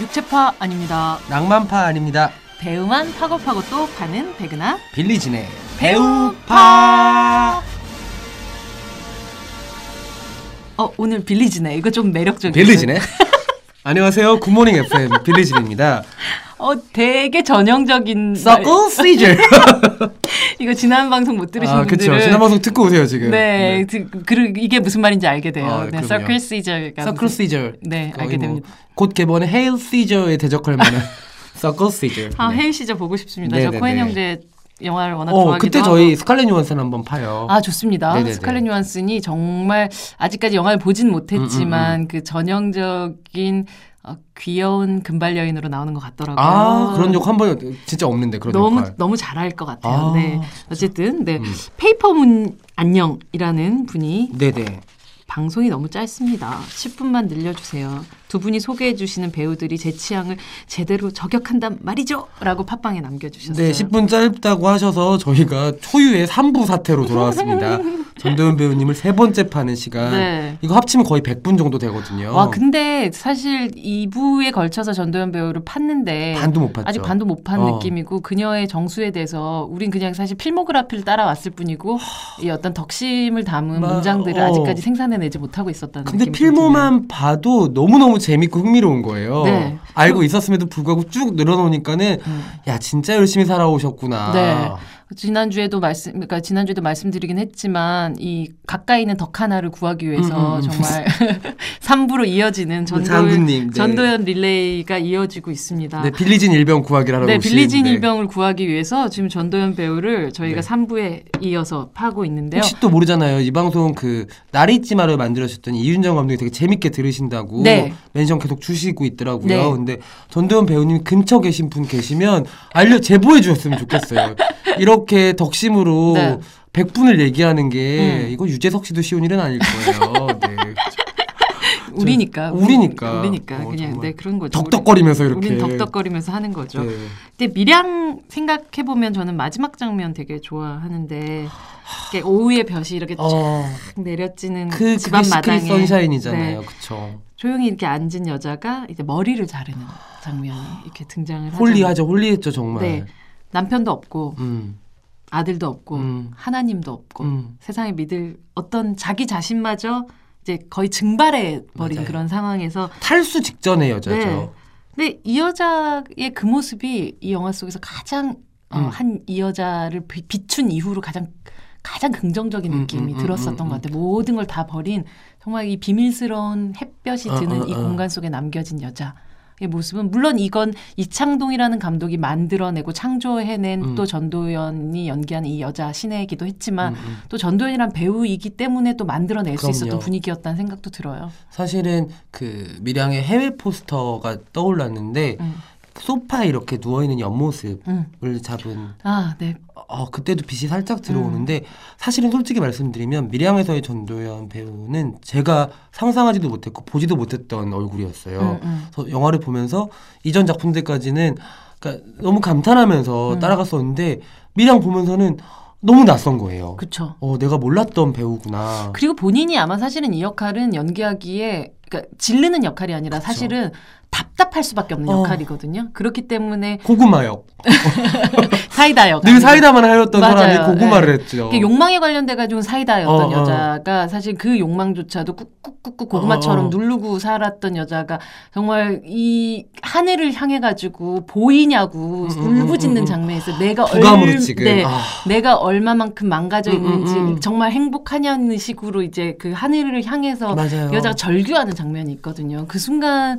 육체파 아닙니다. 낭만파 아닙니다. 배우만 파고파고 또 파는 백은하 빌리진의 배우파. 어 오늘 빌리진의. 이거 좀 매력적이에요. 빌리진의 안녕하세요. 굿모닝 FM 빌리진입니다. 어 되게 전형적인 서클 시저. 말- 이거 지난 방송 못 들으신 아, 그쵸. 분들은 지난 방송 듣고 오세요, 지금. 네, 그, 그, 이게 무슨 말인지 알게 돼요. 아, 네. 서클 시저가 서클 시저. 네, 알게 뭐 됩니다. 곧 개봉할 헤일 시저에 대적할 만한 서클 시저. 아, 네. 헤일 시저 보고 싶습니다. 네, 저 네, 코엔 네. 형제 영화를 워낙 어, 좋아하기도 그때 하고. 저희 스칼렛 요한슨 한번 파요. 아 좋습니다. 네네네. 스칼렛 요한슨이 정말 아직까지 영화를 보진 못했지만 음, 그 전형적인 어, 귀여운 금발 여인으로 나오는 것 같더라고요. 아, 그런 역 한번 진짜 없는데 그런 너무 역할. 너무 잘할 것 같아요. 아, 네. 어쨌든 네 음. 페이퍼문 안녕이라는 분이 네네. 방송이 너무 짧습니다. 10분만 늘려주세요. 두 분이 소개해 주시는 배우들이 제 취향을 제대로 저격한단 말이죠. 라고 팟빵에 남겨주셨어요. 네, 10분 짧다고 하셔서 저희가 초유의 3부 사태로 돌아왔습니다. 전도연 배우님을 세 번째 파는 시간. 네. 이거 합치면 거의 100분 정도 되거든요. 와 근데 사실 2부에 걸쳐서 전도연 배우를 팠는데 반도 못 봤죠. 아직 반도 못판 어. 느낌이고 그녀의 정수에 대해서 우린 그냥 사실 필모그라피를 따라왔을 뿐이고 이 어떤 덕심을 담은 마- 문장들을 어. 아직까지 생산해내지 못하고 있었다는 근데 느낌이 좀 드네요. 필모만 봐도 너무너무 재밌고 흥미로운 거예요. 네. 알고 있었음에도 불구하고 쭉 늘어놓으니까는 음. 야 진짜 열심히 살아오셨구나. 네. 지난주에도 말씀, 그러니까 지난주에도 말씀드리긴 했지만 이 가까이 있는 덕 하나를 구하기 위해서 음, 음. 정말 3부로 이어지는 전도연, 장군님, 네. 전도연 릴레이가 이어지고 있습니다. 네, 빌리진 일병 구하기를 하러 네, 오신, 빌리진 네. 일병을 구하기 위해서 지금 전도연 배우를 저희가 네. 3부에 이어서 파고 있는데요. 혹시 또 모르잖아요. 이 방송 그 날이 있지 마를 만들어주셨던 이윤정 감독이 되게 재밌게 들으신다고 네. 멘션 계속 주시고 있더라고요. 네. 근데 전도연 배우님 근처 계신 분 계시면 알려 제보해 주셨으면 좋겠어요. 이 렇게 덕심으로 네. 100분을 얘기하는 게 음. 이거 유재석 씨도 쉬운 일은 아닐 거예요. 네. 우리니까. 우리니까. 우리니까. 어, 그냥 네, 그런 거죠. 덕덕거리면서 우리- 이렇게. 우린 덕덕거리면서 하는 거죠. 네. 근데 밀양 생각해 보면 저는 마지막 장면 되게 좋아하는데 이렇게 오후의 볕이 이렇게 쫙 어, 내려지는 그 집안 마당에 선샤인이잖아요. 네, 그쵸. 조용히 이렇게 앉은 여자가 이제 머리를 자르는 장면이 이렇게 등장을 하죠. holy하죠. holy했죠 정말. 네. 남편도 없고 음, 아들도 없고 음. 하나님도 없고 음. 세상에 믿을 어떤 자기 자신마저 이제 거의 증발해 버린. 그런 상황에서 탈수 직전의 여자죠. 네. 근데 이 여자의 그 모습이 이 영화 속에서 가장 어, 음. 한이 여자를 비- 비춘 이후로 가장 가장 긍정적인 음, 느낌이 음, 음, 들었었던 음, 것 같아요. 모든 걸 다 버린 정말 이 비밀스러운 햇볕이 어, 드는 어, 이 어. 공간 속에 남겨진 여자의 모습은 물론 이건 이창동이라는 감독이 만들어내고 창조해낸 음. 또 전도연이 연기하는 이 여자 신애이기도 했지만 음, 음. 또 전도연이란 배우이기 때문에 또 만들어낼 수 그럼요. 있었던 분위기였다는 생각도 들어요. 사실은 그 밀양의 해외 포스터가 떠올랐는데 음. 소파에 이렇게 누워 있는 옆모습을 음. 잡은 아, 네. 어 그때도 빛이 살짝 들어오는데 음. 사실은 솔직히 말씀드리면 밀양에서의 전도연 배우는 제가 상상하지도 못했고 보지도 못했던 얼굴이었어요. 음, 음. 그래서 영화를 보면서 이전 작품들까지는 그러니까 너무 감탄하면서 음. 따라갔었는데 밀양 보면서는 너무 낯선 거예요. 그쵸. 어 내가 몰랐던 배우구나. 그리고 본인이 아마 사실은 이 역할은 연기하기에 그러니까 질르는 역할이 아니라 그쵸. 사실은 답답할 수밖에 없는 어. 역할이거든요. 그렇기 때문에 고구마역. 사이다 역. 늘 사이다만 하였던 맞아요. 사람이 고구마를 네. 했죠. 욕망에 관련돼 가지고 사이다였던 어, 어. 여자가 사실 그 욕망조차도 꾹꾹꾹꾹 고구마처럼 어, 어. 누르고 살았던 여자가 정말 이 하늘을 향해 가지고 보이냐고 음, 음, 음, 울부짖는 음. 장면에서 내가 부감으로 얼- 지금. 네, 아. 내가 얼마만큼 망가져 음, 음, 있는지 음. 정말 행복하냐는 식으로 이제 그 하늘을 향해서 맞아요. 여자가 절규하는 장면 이 있거든요. 그 순간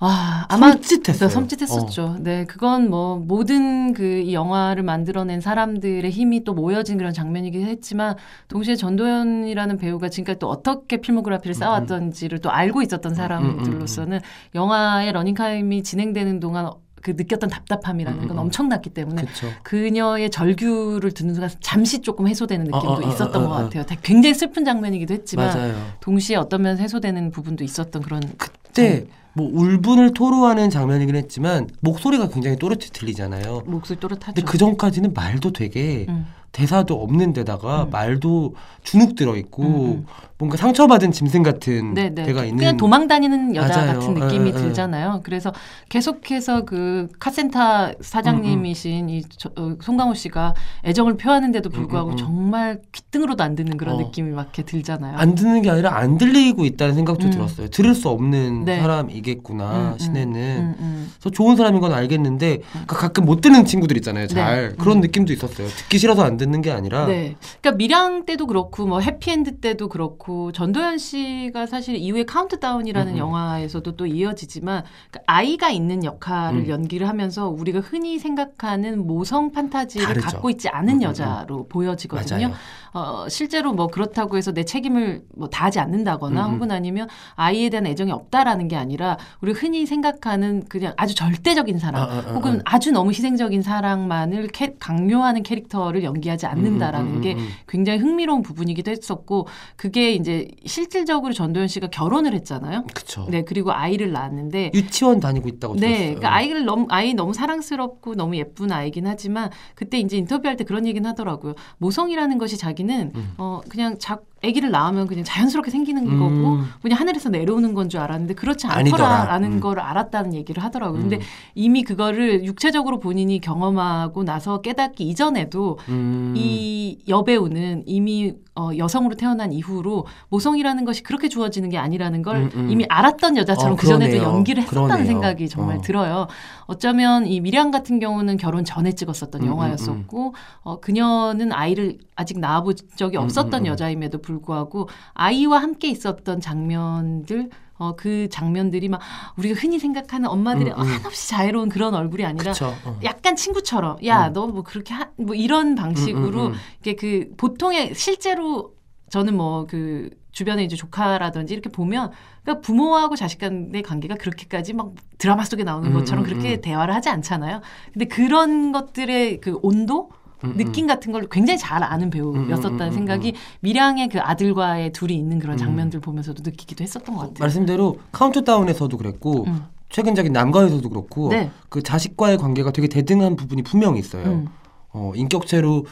아 아마 섬찟했어요. 네, 섬찟했었죠. 네, 그건 뭐 모든 그 이 영화를 만들어낸 사람들의 힘이 또 모여진 그런 장면이긴 했지만 동시에 전도연이라는 배우가 지금까지 또 어떻게 필모그래피를 쌓아왔던지를 또 알고 있었던 사람들로서는 영화의 러닝타임이 진행되는 동안 그 느꼈던 답답함이라는 음, 건 음. 엄청났기 때문에 그렇죠. 그녀의 절규를 듣는 순간 잠시 조금 해소되는 느낌도 어, 어, 어, 있었던 어, 어, 것 어. 같아요. 굉장히 슬픈 장면이기도 했지만 맞아요. 동시에 어떤 면에서 해소되는 부분도 있었던 그런 그때 뭐 울분을 토로하는 장면이긴 했지만 목소리가 굉장히 또렷이 들리잖아요. 목소리 또렷하죠. 근데 그 전까지는 말도 되게 음. 대사도 없는 데다가 음. 말도 주눅 들어 있고 음, 음. 뭔가 상처받은 짐승 같은 네, 네. 데가 있는 그냥 도망 다니는 여자 맞아요. 같은 느낌이 에, 에. 들잖아요. 그래서 계속해서 그 카센터 사장님이신 이 저- 어, 송강호 씨가 애정을 표하는데도 불구하고 음, 음, 음. 정말 귓등으로도 안 듣는 그런 어. 느낌이 막 이렇게 들잖아요. 안 듣는 게 아니라 안 들리고 있다는 생각도 음. 들었어요. 들을 수 없는 네. 사람이겠구나 음, 음, 신애는. 음, 음. 그래서 좋은 사람인 건 알겠는데 그러니까 가끔 못 듣는 친구들 있잖아요. 잘 네. 그런 음. 느낌도 있었어요. 듣기 싫어서 안 듣는 게 아니라 네. 그러니까 밀양 때도 그렇고 뭐 해피엔드 때도 그렇고 전도연 씨가 사실 이후에 카운트다운이라는 음, 음. 영화에서도 또 이어지지만 그러니까 아이가 있는 역할을 음. 연기를 하면서 우리가 흔히 생각하는 모성 판타지를 다르죠. 갖고 있지 않은 음, 음, 여자로 보여지거든요. 맞아요. 어, 실제로 뭐 그렇다고 해서 내 책임을 뭐 다하지 않는다거나 음, 음. 혹은 아니면 아이에 대한 애정이 없다라는 게 아니라 우리 흔히 생각하는 그냥 아주 절대적인 사랑 아, 아, 아, 혹은 아주 너무 희생적인 사랑만을 캐, 강요하는 캐릭터를 연기하지 않는다라는 음, 음, 음, 게. 굉장히 흥미로운 부분이기도 했었고 그게 이제 실질적으로 전도연 씨가 결혼을 했잖아요. 그쵸. 네 그리고 아이를 낳았는데 유치원 다니고 있다고 네, 들었어요. 그러니까 아이를 너무 아이 너무 사랑스럽고 너무 예쁜 아이긴 하지만 그때 이제 인터뷰할 때 그런 얘기는 하더라고요. 모성이라는 것이 자기 는 음. 어 그냥 자 아기를 낳으면 그냥 자연스럽게 생기는 음. 거고 그냥 하늘에서 내려오는 건 줄 알았는데 그렇지. 않더라라는 음. 걸 알았다는 얘기를 하더라고요. 근데 음. 이미 그거를 육체적으로 본인이 경험하고 나서 깨닫기 이전에도 음. 이 여배우는 이미 어, 여성으로 태어난 이후로 모성이라는 것이 그렇게 주어지는 게 아니라는 걸 음, 음. 이미 알았던 여자처럼 어, 그 전에도. 연기를 했었다는 그러네요. 생각이 정말 어. 들어요. 어쩌면 이 미량 같은 경우는 결혼 전에 찍었었던 영화였었고 어, 그녀는 아이를 아직 낳아본 적이 음, 없었던. 여자임에도 불구하고 아이와 함께 있었던 장면들 어, 그 장면들이 막 우리가 흔히 생각하는 엄마들의 음, 음. 한없이 자애로운 그런 얼굴이 아니라 그쵸. 어. 약간 친구처럼 야 음. 너뭐 그렇게 하, 뭐 이런 방식으로 음, 음, 음. 이게 그 보통의 실제로 저는 뭐 그 주변에 이제 조카라든지 이렇게 보면 그러니까 부모하고 자식 간의 관계가 그렇게까지 막 드라마 속에 나오는 음, 것처럼 음, 그렇게 음. 대화를 하지 않잖아요. 근데 그런 것들의 그 온도 음, 음. 느낌 같은 걸 굉장히 잘 아는 배우였었다는 음, 음, 음, 생각이 미량의 그 아들과의 둘이 있는 그런 음. 장면들 보면서도 느끼기도 했었던 것 같아요. 말씀대로 카운트다운에서도 그랬고 음. 최근작인 남가에서도 그렇고 네. 그 자식과의 관계가 되게 대등한 부분이 분명히 있어요. 음. 어, 인격체로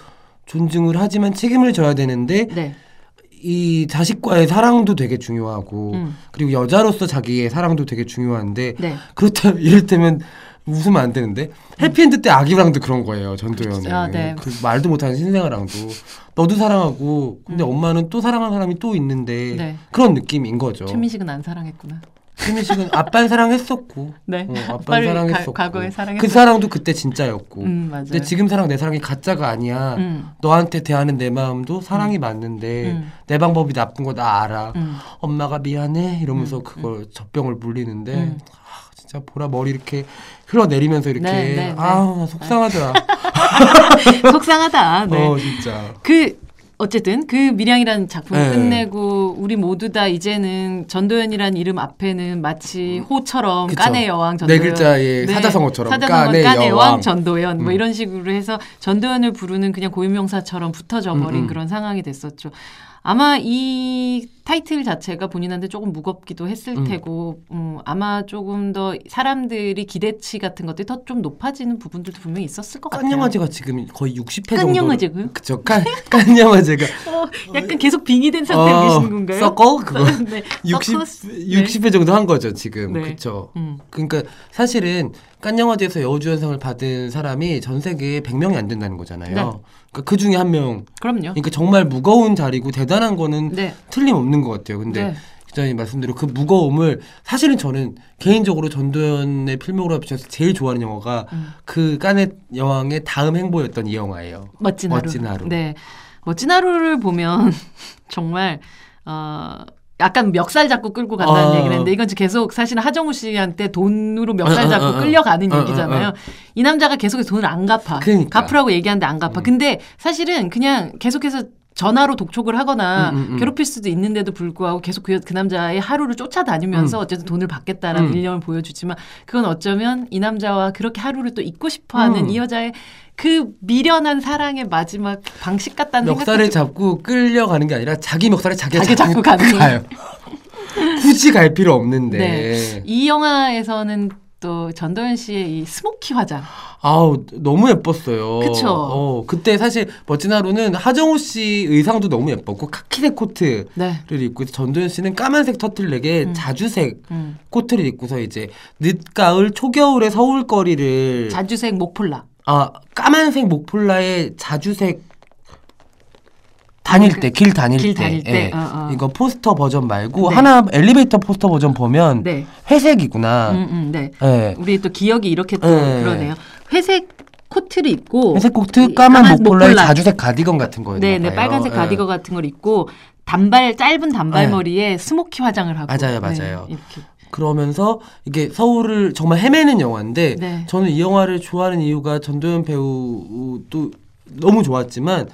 존중을 하지만 책임을 져야 되는데 네. 이 자식과의 사랑도 되게 중요하고 음. 그리고 여자로서 자기의 사랑도 되게 중요한데 네. 그렇다면 이를테면 웃으면 안 되는데 해피엔드 때 아기랑도 그런 거예요 전도연은 아, 네. 그 말도 못하는 신생아랑도 너도 사랑하고 근데 음. 엄마는 또 사랑하는 사람이 또 있는데 네. 그런 느낌인 거죠. 최민식은 안 사랑했구나. 최민식은 아빠는 사랑했었고 네. 어, 아빠를 사랑했었고 가, 과거에 사랑했 그 사랑도 그때 진짜였고 음. 근데 지금 사랑 내 사랑이 가짜가 아니야 음. 너한테 대하는 내 마음도 사랑이 맞는데 음. 내 방법이 나쁜 거 나 알아 음. 엄마가 미안해 이러면서 음, 그걸 젖병을 물리는데 음. 아, 진짜 보라 머리 이렇게 흘러내리면서 이렇게 네, 네, 네. 아우 나 속상하더라 속상하다. 네. 어 진짜 그 어쨌든 그 미량이라는 작품을 네. 끝내고 우리 모두 다 이제는 전도연이라는 이름 앞에는 마치 호처럼 그쵸. 까네 여왕 네 전도연 글자의 사자성어처럼 사자성어 까네 까네 여왕 왕 전도연 뭐 음. 이런 식으로 해서 전도연을 부르는 그냥 고유명사처럼 붙어져 버린 음, 음. 그런 상황이 됐었죠. 아마 이 타이틀 자체가 본인한테 조금 무겁기도 했을 음. 테고 음, 아마 조금 더 사람들이 기대치 같은 것들이 더 좀 높아지는 부분들도 분명히 있었을 것 같아요. 깐영화제가 지금 거의 60회 정도 깐영화제고요? 그쵸 깐, 깐영화제가 어, 약간 계속 빙의된 상태로 계신 건가요? 서커 그거 네. 60 서커스? 60회 정도 한 거죠 지금 네. 그쵸 음. 그러니까 사실은 깐영화제에서 여우주연상을 받은 사람이 전 세계에 100명이 안 된다는 거잖아요. 네. 그러니까 그 중에 한 명. 그럼요. 그러니까 정말 무거운 자리고 대단한 거는 네. 틀림없는 것 같아요. 근데 네. 기자님 말씀대로 그 무거움을 사실은 저는 개인적으로 전도연의 필모그래피 중에서 제일 좋아하는 영화가 음. 그 까넷 여왕의 다음 행보였던 이 영화예요. 멋진 하루. 멋진 하루. 네. 멋진 하루를 보면 정말 어 약간 멱살 잡고 끌고 간다는 어. 얘기를 했는데 이건 계속 사실은 하정우 씨한테 돈으로 멱살 어, 어, 잡고 어, 어. 끌려가는 얘기잖아요. 어. 이 남자가 계속해서 돈을 안 갚아. 그러니까. 갚으라고 얘기하는데 안 갚아. 음. 근데 사실은 그냥 계속해서 전화로 독촉을 하거나 음, 음, 음. 괴롭힐 수도 있는데도 불구하고 계속 그, 그 남자의 하루를 쫓아다니면서 음. 어쨌든 돈을 받겠다라는 음. 일념을 보여주지만 그건 어쩌면 이 남자와 그렇게 하루를 또 있고 싶어하는 음. 이 여자의 그 미련한 사랑의 마지막 방식 같다는 멱살을 생각도 잡고 끌려가는 게 아니라 자기 멱살을 자기가 자기 잡고 가는 가요. 굳이 갈 필요 없는데. 네. 이 영화에서는 또 전도연 씨의 이 스모키 화장. 아우 너무 예뻤어요. 그쵸. 어, 그때 사실 멋진 하루는 하정우 씨 의상도 너무 예뻤고 카키색 코트를 네. 입고 전도연 씨는 까만색 터틀넥에 음. 자주색 음. 코트를 입고서 이제 늦가을 초겨울의 서울 거리를 자주색 목폴라. 아 까만색 목폴라에 자주색 다닐 때길 다닐 길 때, 다닐 때, 예. 어, 어. 이거 포스터 버전 말고 네. 하나 엘리베이터 포스터 버전 보면 네. 회색이구나. 음, 음, 네. 예. 우리 또 기억이 이렇게 또 네. 그러네요. 회색 코트를 입고 회색 코트 이 까만 까만 목폴라에 목폴라. 자주색 가디건 같은 거였나 네, 네. 빨간색 예. 가디건 같은 걸 입고 단발 짧은 단발머리에 네. 스모키 화장을 하고 맞아요, 맞아요. 네, 이렇게. 그러면서 이게 서울을 정말 헤매는 영화인데 네. 저는 이 영화를 좋아하는 이유가 전도연 배우도 너무 좋았지만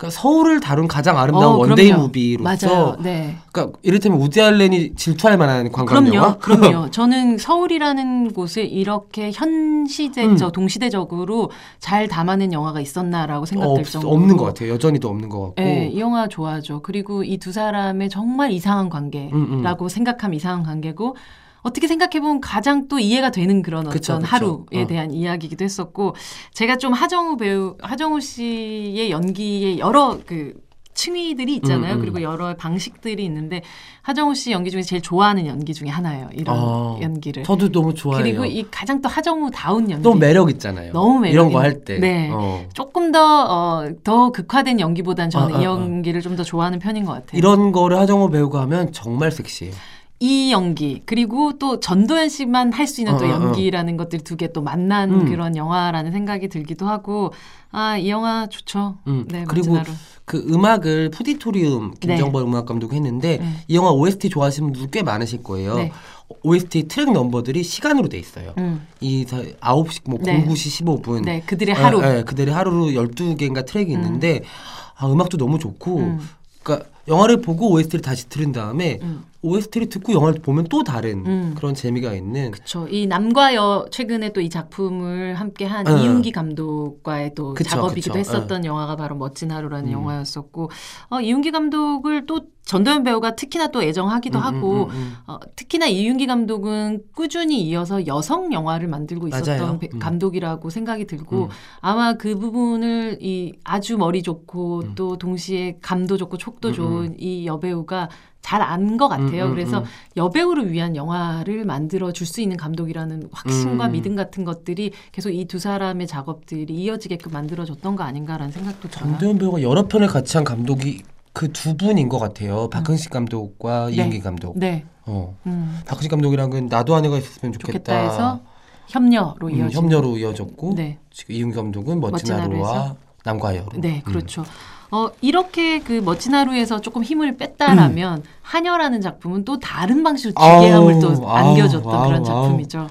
그러니까 서울을 다룬 가장 아름다운 어, one day 그럼요. movie로서. 네. 그러니까 이를테면 우디 알렌이 질투할 만한 관광 영화. 그럼요, 그럼요. 저는 서울이라는 곳을 이렇게 현시제적, 음. 동시대적으로 잘 담아낸 영화가 있었나라고 어, 생각될 없, 정도로 없는 것 같아요. 여전히도 없는 것 같고. 네, 이 영화 좋아하죠. 그리고 이 두 사람의 정말 이상한 관계라고 음, 음. 생각하면 이상한 관계고 어떻게 생각해보면 가장 또 이해가 되는 그런 어떤 그쵸, 그쵸. 하루에 어. 대한 이야기이기도 했었고 제가 좀 하정우 배우 하정우 씨의 연기에 여러 그 층위들이 있잖아요. 음, 음. 그리고 여러 방식들이 있는데 하정우 씨 연기 중에 제일 좋아하는 연기 중에 하나예요. 이런 어, 연기를. 저도 너무 좋아해요. 그리고 이 가장 또 하정우 다운 연기. 너무 매력 있잖아요. 너무 매력 이런 거 할 때. 네. 어. 조금 더, 어, 더 극화된 연기보단 저는 어, 어, 이 어. 연기를 좀 더 좋아하는 편인 것 같아요. 이런 거를 하정우 배우가 하면 정말 섹시해요. 이 연기 그리고 또 전도연 씨만 할 수 있는 또 어, 어, 어. 연기라는 것들이 두개 또 만난 음. 그런 영화라는 생각이 들기도 하고 아 이 영화 좋죠. 음. 네 그리고 하루. 그 음악을 푸디토리움 김정범 음악 감독이 했는데 네. 이 영화 OST 좋아하시는 분들 꽤 많으실 거예요. 네. OST 트랙 넘버들이 시간으로 돼 있어요. 음. 이 사- 9시 뭐 네. 09시 15분. 네 그들의 하루. 예, 예, 그들의 하루로 12개인가 트랙이 있는데 아, 음악도 너무 좋고 음. 그러니까 영화를 보고 OST를 다시 들은 다음에 음. OST를 듣고 영화를 보면 또 다른 음. 그런 재미가 있는 그렇죠. 이 남과 여 최근에 또 이 작품을 함께한 어. 이윤기 감독과의 또 그쵸, 작업이기도 그쵸. 했었던 영화가 바로 멋진 하루라는 음. 영화였었고 어, 이윤기 감독을 또 전도연 배우가 특히나 또 애정하기도 음, 음, 하고 음, 음. 어, 특히나 이윤기 감독은 꾸준히 이어서 여성 영화를 만들고 있었던. 배- 음. 감독이라고 생각이 들고 음. 아마 그 부분을 이 아주 머리 좋고 음. 또 동시에 감도 좋고 촉도 음, 좋은 이 여배우가 잘 안 것 같아요. 음, 음, 그래서 음. 여배우를 위한 영화를 만들어 줄 수 있는 감독이라는 확신과 음. 믿음 같은 것들이 계속 이 두 사람의 작업들이 이어지게끔 만들어줬던 거 아닌가라는 생각도 들어요. 전도연 배우가 여러 편을 같이 한 감독이 그 두 분인 것 같아요. 박흥식 감독과 네. 이은기 감독. 네, 어. 음, 박흥식 감독이랑은 나도 아내가 있었으면 좋겠다. 좋겠다 해서 협녀로 음, 이어진. 협녀로 이어졌고 네. 지금 이은기 감독은 멋진, 멋진 하루와? 남과 여로. 네, 음. 그렇죠. 어, 이렇게 그 멋진 하루에서 조금 힘을 뺐다라면 한여라는 작품은 또 다른 방식으로 기괴함을 아우, 또 안겨줬던 아우, 그런. 작품이죠.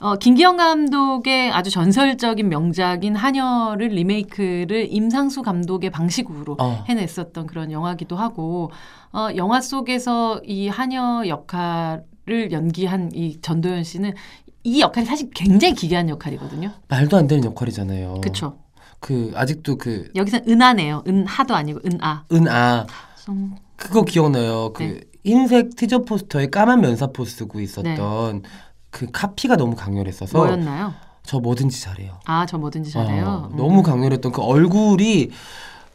어, 김기영 감독의 아주 전설적인 명작인 한여를 리메이크를 임상수 감독의 방식으로 어. 해냈었던 그런 영화기도 하고 어, 영화 속에서 이 한여 역할을 연기한 이 전도연 씨는 이 역할이 사실 굉장히 기괴한 역할이거든요. 말도 안 되는 역할이잖아요. 그렇죠. 그 아직도 그 여기서 은하네요. 은하도 아니고 은아. 은아 좀 그거 기억나요. 그 네. 흰색 티저 포스터에 까만 면사포 쓰고 있었던 그 카피가 너무 강렬했어서 뭐였나요? 저 뭐든지 잘해요. 아, 저 뭐든지 잘해요. 어, 음. 너무 강렬했던 그 얼굴이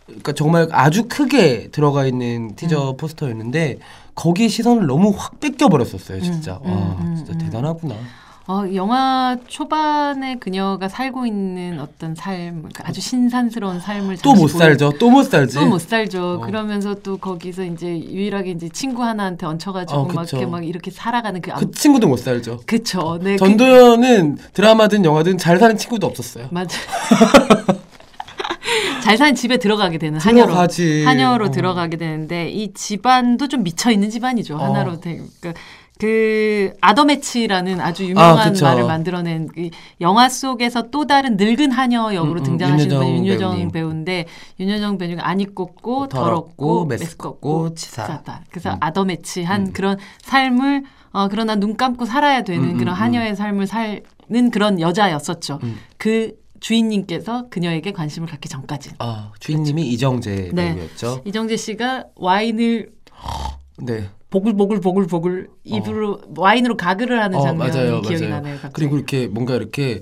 그러니까 정말 아주 크게 들어가 있는 티저 포스터였는데 거기에 시선을 너무 확 뺏겨 버렸었어요, 진짜. 음, 와, 음, 음, 진짜 음. 대단하구나. 어, 영화 초반에 그녀가 살고 있는 어떤 삶, 그 아주 신산스러운 삶을 또 못 살죠. 또 못 살지. 또 못 살죠. 어. 그러면서 또 거기서 이제 유일하게 이제 친구 하나한테 얹혀가지고 어, 막. 이렇게 막 이렇게 살아가는 그, 그 암, 친구도 못 살죠. 그쵸. 네, 그- 전도연은 드라마든 영화든 잘 사는 친구도 없었어요. 맞아. 잘 사는 집에 들어가게 되는 한여로. 들어가지. 한여로 어. 들어가게 되는데 이 집안도 좀 미쳐 있는 집안이죠. 어. 하나로 되, 그, 그 아더매치라는 아주 유명한 아. 말을 만들어낸 그 영화 속에서 또 다른 늙은 하녀 역으로 음, 음, 등장하시는 분이 윤여정 배우님. 배우인데 윤여정 배우가 안 입고 더럽고 더럽고 메스껍고 메스껍고 치사. 치사다. 그래서 음. 아더매치한 음. 그런 삶을 어 그러나 눈 감고 살아야 되는 음, 그런 음, 하녀의 삶을 사는 그런 여자였었죠. 음. 그 주인님께서 그녀에게 관심을 갖기 전까지. 아, 주인님이 이정재 네. 배우였죠. 이정재 씨가 와인을 네. 보글보글 보글보글 입으로 와인으로 가글을 하는 어, 장면이 기억이 맞아요. 나네요. 갑자기. 그리고 이렇게 뭔가 이렇게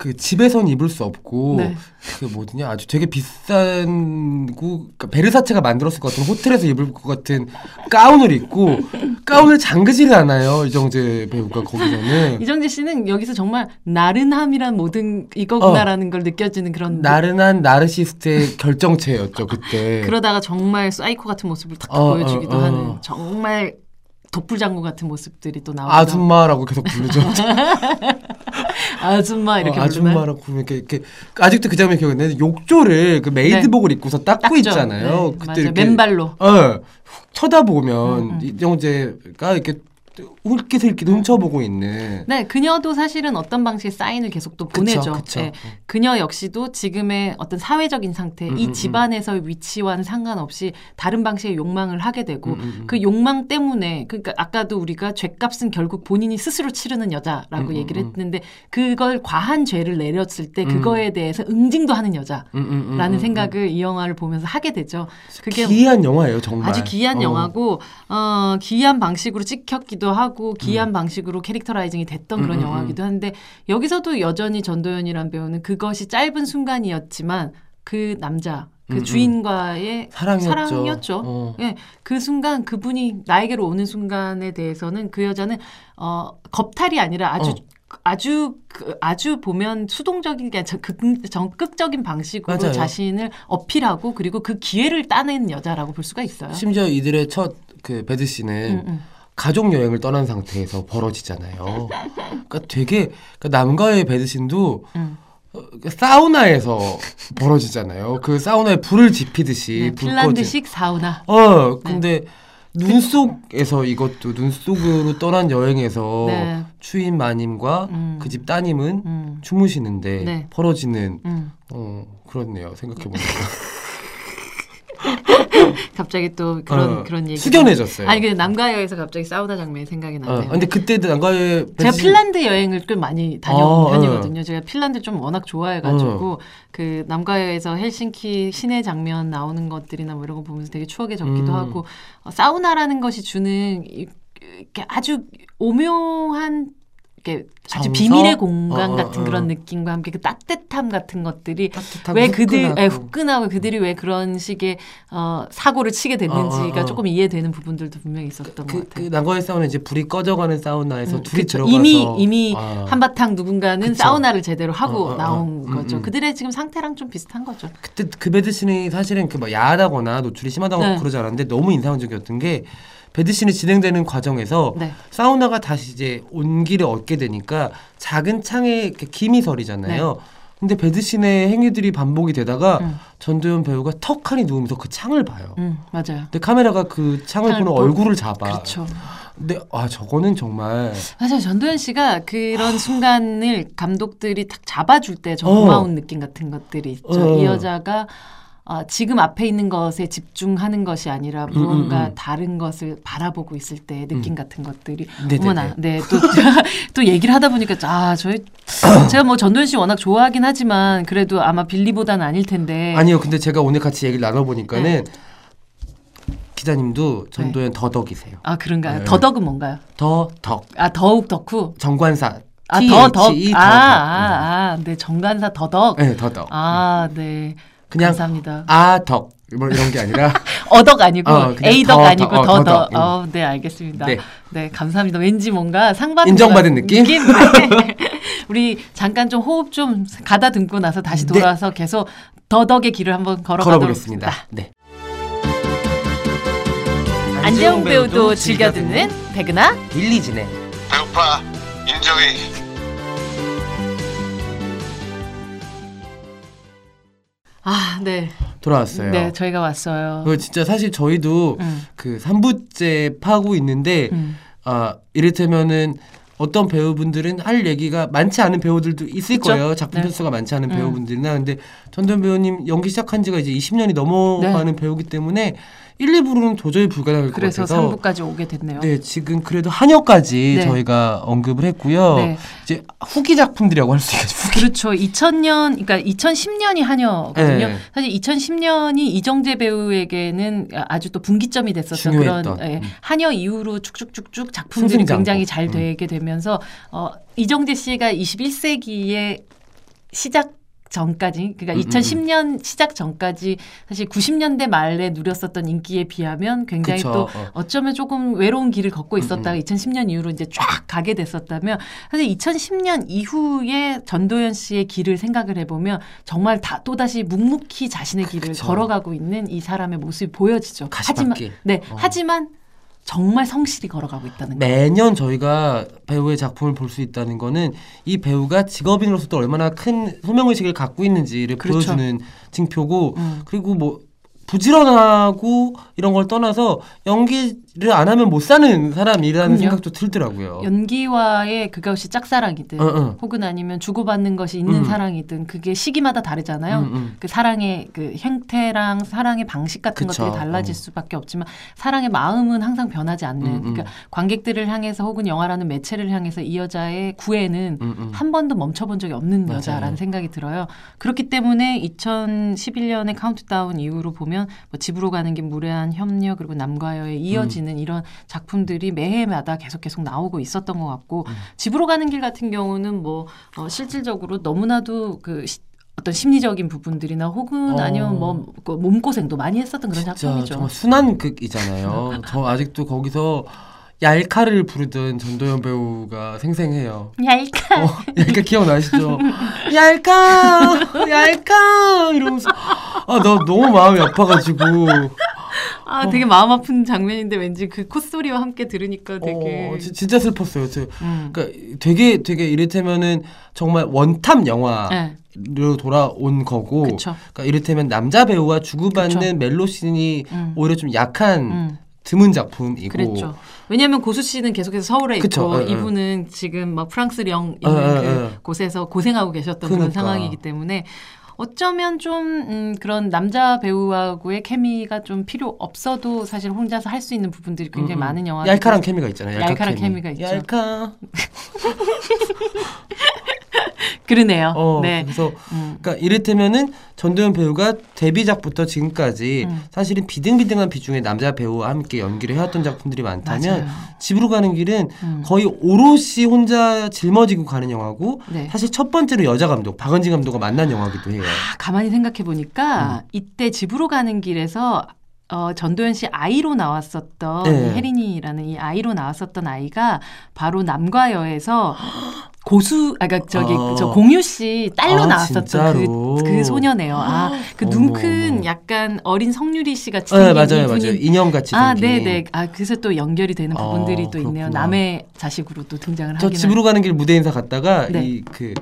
그 집에선 입을 수 없고 네. 그 뭐냐 아주 되게 비싼 구 그러니까 베르사체가 만들었을 것 같은 호텔에서 입을 것 같은 가운을 입고 가운을 잠그질 않아요 이정재 배우가 거기서는 이정재 씨는 여기서 정말 나른함이란 모든 이거구나라는 걸 느껴지는 그런 어. 나른한 나르시스트의 결정체였죠 그때 그러다가 정말 사이코 같은 모습을 탁 어, 보여주기도 어, 어. 하는 정말 독불장군 같은 모습들이 또 나오죠. 아줌마라고 계속 부르죠 아줌마 이렇게 어? 아줌마라고 부르면 이렇게, 이렇게 아직도 그 장면 기억이 나는데 욕조를 그 maid복을 입고서 닦고 닦죠. 있잖아요 네, 그때 맞아요. 이렇게 맨발로. 어, 훅 쳐다보면 음, 음. 이정재가 이렇게 흘깃흘깃 훔쳐보고 있는 네, 그녀도 사실은 어떤 방식의 사인을 계속 또 그쵸, 보내죠. 그쵸. 네, 그녀 역시도 지금의 어떤 사회적인 상태, 음, 이 음, 집안에서의 위치와는 상관없이 다른 방식의 욕망을 하게 되고 음, 음, 음. 그 욕망 때문에 그러니까 아까도 우리가 죄값은 결국 본인이 스스로 치르는 여자라고 음, 음, 얘기를 음. 했는데 그걸 과한 죄를 내렸을 때 음. 그거에 대해서 응징도 하는 여자라는 음, 음, 음, 음, 생각을 이 영화를 보면서 하게 되죠. 그게 기이한 영화예요 정말 아주 기이한 어. 영화고 어, 기이한 방식으로 찍혔기 도 하고 기이한 음. 방식으로 캐릭터라이징이 됐던 그런 음, 음, 영화기도 한데 여기서도 여전히 전도연이란 배우는 그것이 짧은 순간이었지만 그 남자 그 음, 음. 주인과의 사랑이었죠. 사랑이었죠. 어. 예, 그 순간 그분이 나에게로 오는 순간에 대해서는 그 여자는 어 겁탈이 아니라 아주 어. 아주 그, 아주 보면 수동적인 게 아니라 적극적인 방식으로 맞아요. 자신을 어필하고 그리고 그 기회를 따낸 여자라고 볼 수가 있어요. 심지어 이들의 첫 그 배드 씨는 음, 음. 가족 여행을 떠난 상태에서 벌어지잖아요. 그러니까 되게 그러니까 남과의 배드 씬도 음. 어, 사우나에서 벌어지잖아요. 그 사우나에 불을 지피듯이 네, 불 핀란드식 사우나. 어, 근데 눈 속에서 이것도 눈 속으로 떠난 여행에서 네. 추인 마님과 음. 그집 따님은 음. 주무시는데 네. 벌어지는 음. 어 그렇네요. 생각해 보니까 갑자기 또 그런 어, 그런 얘기. 숙연해졌어요. 아니 근데 남과 여에서 갑자기 사우나 장면이 생각이 어, 나네요. 근데 그때도 남과여 제가 베드 씬- 핀란드 여행을 꽤 많이 다녀온 아, 편이거든요. 제가 핀란드 좀 워낙 좋아해가지고 어. 그 남과여에서 헬싱키 시내 장면 나오는 것들이나 뭐 이런 거 보면서 되게 추억에 젖기도 음. 하고 어, 사우나라는 것이 주는 이- 이렇게 아주 오묘한 이렇게 아주 정서? 비밀의 공간 어, 어, 같은 어. 그런 느낌과 함께 그 따뜻함 같은 것들이 왜 그들. 에, 후끈하고 그들이 왜 그런 식의 어, 사고를 치게 됐는지가 어, 어, 어. 조금 이해되는 부분들도 분명히 있었던 것 그, 같아요. 그 난과의 사우나 이제 불이 꺼져가는 사우나에서 음, 둘이 그쵸. 들어가서 이미 이미 아. 한바탕 누군가는 그쵸. 사우나를 제대로 하고. 나온 음, 거죠. 음. 그들의 지금 상태랑 좀 비슷한 거죠. 그때 그 배드 신이 사실은 그 막 야하다거나 노출이 심하다고 네. 그러지 않았는데 너무 인상적이었던 게 배드신이 진행되는 과정에서 네. 사우나가 다시 이제 온기를 얻게 되니까 작은 창에 이렇게 김이 서리잖아요. 근데 배드신의 행위들이 반복이 되다가 네. 음. 전도연 배우가 턱하니 누우면서 그 창을 봐요. 음, 맞아요. 근데 카메라가 그 창을 보는 보- 얼굴을 잡아. 그렇죠. 근데 아 저거는 정말 맞아요. 전도연 씨가 그런 순간을 감독들이 딱 잡아줄 때좀 고마운 느낌 같은 것들이 있죠. 어. 이 여자가 어, 지금 앞에 있는 것에 집중하는 것이 아니라 무언가 음, 음. 다른 것을 바라보고 있을 때 느낌 같은 것들이 네네네. 어머나 네또 또 얘기를 하다 보니까 아 저희 제가 뭐 전도연 씨 워낙 좋아하긴 하지만 그래도 아마 빌리보다는 아닐 텐데 아니요. 근데 제가 오늘 같이 얘기를 나눠보니까는 기자님도 전도연 더덕이세요. 아 그런가요? 네. 더덕은 뭔가요? 더덕 아 더욱 덕후 정관사 아 더 덕. THE 아, 더덕. 아, 아, 네 정관사 더덕. 네, 더덕. 아, 네. 그냥 감사합니다. 아덕 뭐 이런 게 아니라 어덕 아니고 어, A덕 더, 아니고 더, 어, 더덕. 더덕. 음. 어, 네, 알겠습니다. 네. 네. 감사합니다. 왠지 뭔가 상 받은 인정받은 것 느낌? 네. 우리 잠깐 좀 호흡 좀 가다듬고 나서 다시 네. 돌아와서 계속 더덕의 길을 한번 걸어보겠습니다. 네. 안재홍 배우도 즐겨 듣는 백은하 빌리진의 배고파 인정해 아, 네. 돌아왔어요. 네, 저희가 왔어요. 그 진짜 사실 저희도 음, 그 3부째 파고 있는데 음. 아 이를테면은 어떤 배우분들은 할 얘기가 많지 않은 배우들도 있을 그쵸? 거예요. 작품 네. 편수가 많지 않은 음. 배우분들이나 근데 전도연 배우님 연기 시작한 지가 이제 20년이 넘어가는 배우기 때문에 1, 2부로는 도저히 불가능할 것 같아서 3부까지 오게 됐네요. 네, 지금 그래도 한여까지 네. 저희가 언급을 했고요. 네. 이제 후기 작품들이라고 할 수 있겠죠. 그렇죠. 2000년, 그러니까 2010년이 한여거든요. 네. 사실 2010년이 이정재 배우에게는 아주 또 분기점이 됐었던 중요했던. 그런 예, 음. 한여 이후로 쭉쭉쭉쭉 작품들이. 굉장히 잘 음. 되게 되면서 어, 이정재 씨가 21세기의 시작 전까지 그러니까 음, 음, 2010년 시작 전까지 사실 90년대 말에 누렸었던 인기에 비하면 굉장히 그쵸. 또 어. 어쩌면 조금 외로운 길을 걷고 음, 있었다가 2010년 이후로 이제 쫙 가게 됐었다면 사실 2010년 이후에 전도연 씨의 길을 생각을 해보면 정말 다 또다시 묵묵히 자신의 길을 그쵸. 걸어가고 있는 이 사람의 모습이 보여지죠. 하지만 가시밭길. 네 어. 하지만 정말 성실히 걸어가고 있다는 거. 매년 저희가 배우의 작품을 볼 수 있다는 거는 이 배우가 직업인으로서도 얼마나 큰 소명의식을 갖고 있는지를 그렇죠. 보여주는 징표고 음. 그리고 뭐 부지런하고 이런 걸 떠나서 연기 를 안 하면 못 사는 사람이라는 그럼요. 생각도 들더라고요. 연기와의 그것이 짝사랑이든 어, 어. 혹은 아니면 주고받는 것이 있는 음. 사랑이든 그게 시기마다 다르잖아요. 음, 음. 그 사랑의 그 형태랑 사랑의 방식 같은 그쵸. 것들이 달라질 어. 수밖에 없지만 사랑의 마음은 항상 변하지 않는 음, 음. 그러니까 관객들을 향해서 혹은 영화라는 매체를 향해서 이 여자의 구애는 음, 음. 한 번도 멈춰본 적이 없는 맞아요. 여자라는 생각이 들어요. 그렇기 때문에 2011년의 카운트다운 이후로 보면 뭐 집으로 가는 길 무뢰한 협녀 그리고 남과여에 이어 지는 음. 이런 작품들이 매해마다 계속 계속 나오고 있었던 것 같고 음. 집으로 가는 길 같은 경우는 뭐 어, 실질적으로 너무나도 그 시- 어떤 심리적인 부분들이나 혹은 어. 아니면 뭐 그 몸고생도 많이 했었던 그런 작품이죠. 정말 순한 극이잖아요. 저 아직도 거기서 얄카를 부르던 전도연 배우가 생생해요. 얄까. 어, 얄카 기억나시죠? 얄카, 얄카 이러면서 아나 너무 마음이 아파가지고 아, 되게 마음 아픈 장면인데 왠지 그 콧소리와 함께 들으니까 되게 어, 지- 진짜 슬펐어요. 저, 음. 그러니까 되게 되게 이를테면은 정말 one top 영화로 네. 돌아온 거고, 그쵸. 그러니까 이를테면 남자 배우와 주고받는 그쵸. 멜로 씬이 음. 오히려 좀 약한 음. 드문 작품이고, 그랬죠. 왜냐하면 고수 씨는 계속해서 서울에 그쵸, 있고 예, 예. 이분은 지금 막 프랑스령 있는 예, 예, 그 예. 곳에서 고생하고 계셨던 그런 그러니까. 상황이기 때문에 어쩌면 좀 음, 그런 남자 배우하고의 케미가 좀 필요 없어도 사실 혼자서 할 수 있는 부분들이 굉장히 음, 음. 많은 영화. 얄카랑 케미가 있잖아요. 얄카 얄카랑 케미. 케미 가 있죠. 얄카. 그러네요. 어, 네. 그래서 음. 그러니까 이를테면은 전도연 배우가 데뷔작부터 지금까지 음. 사실은 비등비등한 비중의 남자 배우와 함께 연기를 해왔던 작품들이 많다면 맞아요. 집으로 가는 길은 음. 거의 오롯이 혼자 짊어지고 가는 영화고 네. 사실 첫 번째로 여자 감독 박은진 감독과 만난 영화기도 해요. 아, 가만히 생각해 보니까 이때 집으로 가는 길에서 어, 전도연 씨 아이로 나왔었던 네. 이 혜린이라는 이 아이로 나왔었던 아이가 바로 남과여에서 고수, 아, 그니까 저기 어. 저 공유 씨 딸로 아, 나왔었던? 그, 그 소녀네요. 아, 그 어머, 눈큰 어머. 약간 어린 성유리 씨 같이 네, 맞아요, 맞아요. 인형 같이 아, 생긴. 네, 네. 아, 그래서 또 연결이 되는 어, 부분들이 또 있네요. 그렇구나. 남의 자식으로 또 등장을 저 하긴 집으로 가는 길 무대 인사 갔다가 네. 이그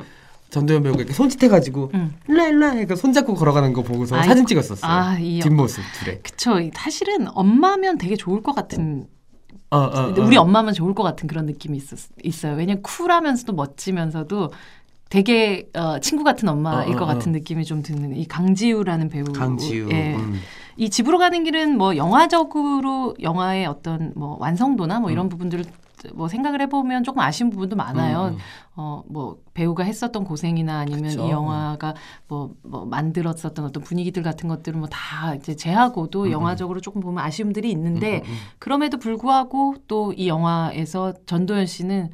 전도연 배우가 이렇게 손짓해가지고 음. 일라 일라 해서 손잡고 걸어가는 거 보고서 아이, 사진 찍었었어요. 아, 이 뒷모습 둘에. 그쵸. 사실은 엄마면 되게 좋을 것 같은 어, 어, 어. 우리 엄마면 좋을 것 같은 그런 느낌이 있었, 있어요. 왜냐면 쿨하면서도 멋지면서도 되게 어, 친구 같은 엄마일 어, 어, 것 어. 같은 느낌이 좀 드는 이 강지우라는 배우. 강지우. 예. 음. 이 집으로 가는 길은 뭐 영화적으로 영화의 어떤 뭐 완성도나 뭐 이런 부분들을 뭐 생각을 해보면 조금 아쉬운 부분도 많아요. 음, 음. 어, 뭐 배우가 했었던 고생이나 아니면 그쵸. 이 영화가 뭐, 뭐 만들었었던 어떤 분위기들 같은 것들을 뭐다 이제 제하고도 영화적으로 조금 보면 아쉬움들이 있는데 음, 음, 음. 그럼에도 불구하고 또 이 영화에서 전도연 씨는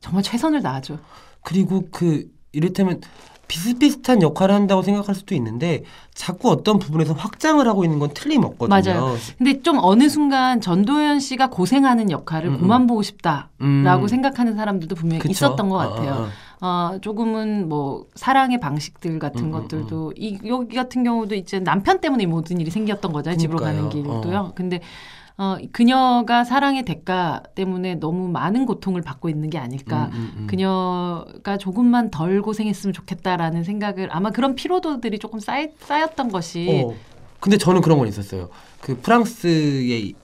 정말 최선을 다하죠. 그리고 그 이를테면 비슷비슷한 역할을 한다고 생각할 수도 있는데 자꾸 어떤 부분에서 확장을 하고 있는 건 틀림없거든요. 맞아요. 근데 좀 어느 순간 전도연 씨가 고생하는 역할을 음, 음. 그만 보고 싶다라고 음. 생각하는 사람들도 분명히 그쵸? 있었던 것 어, 같아요. 어, 어. 어, 조금은 뭐 사랑의 방식들 같은 음, 음, 것들도 이 여기 같은 경우도 이제 남편 때문에 이 모든 일이 생겼던 거잖아요. 집으로 가는 그러니까요. 길도요. 근데 어, 그녀가 사랑의 대가 때문에 너무 많은 고통을 받고 있는 게 아닐까. 음, 음, 음. 그녀가 조금만 덜 고생했으면 좋겠다라는 생각을 아마 그런 피로도들이 조금 쌓이, 쌓였던 것이 어. 근데 저는 그런 건 있었어요. 그 프랑스의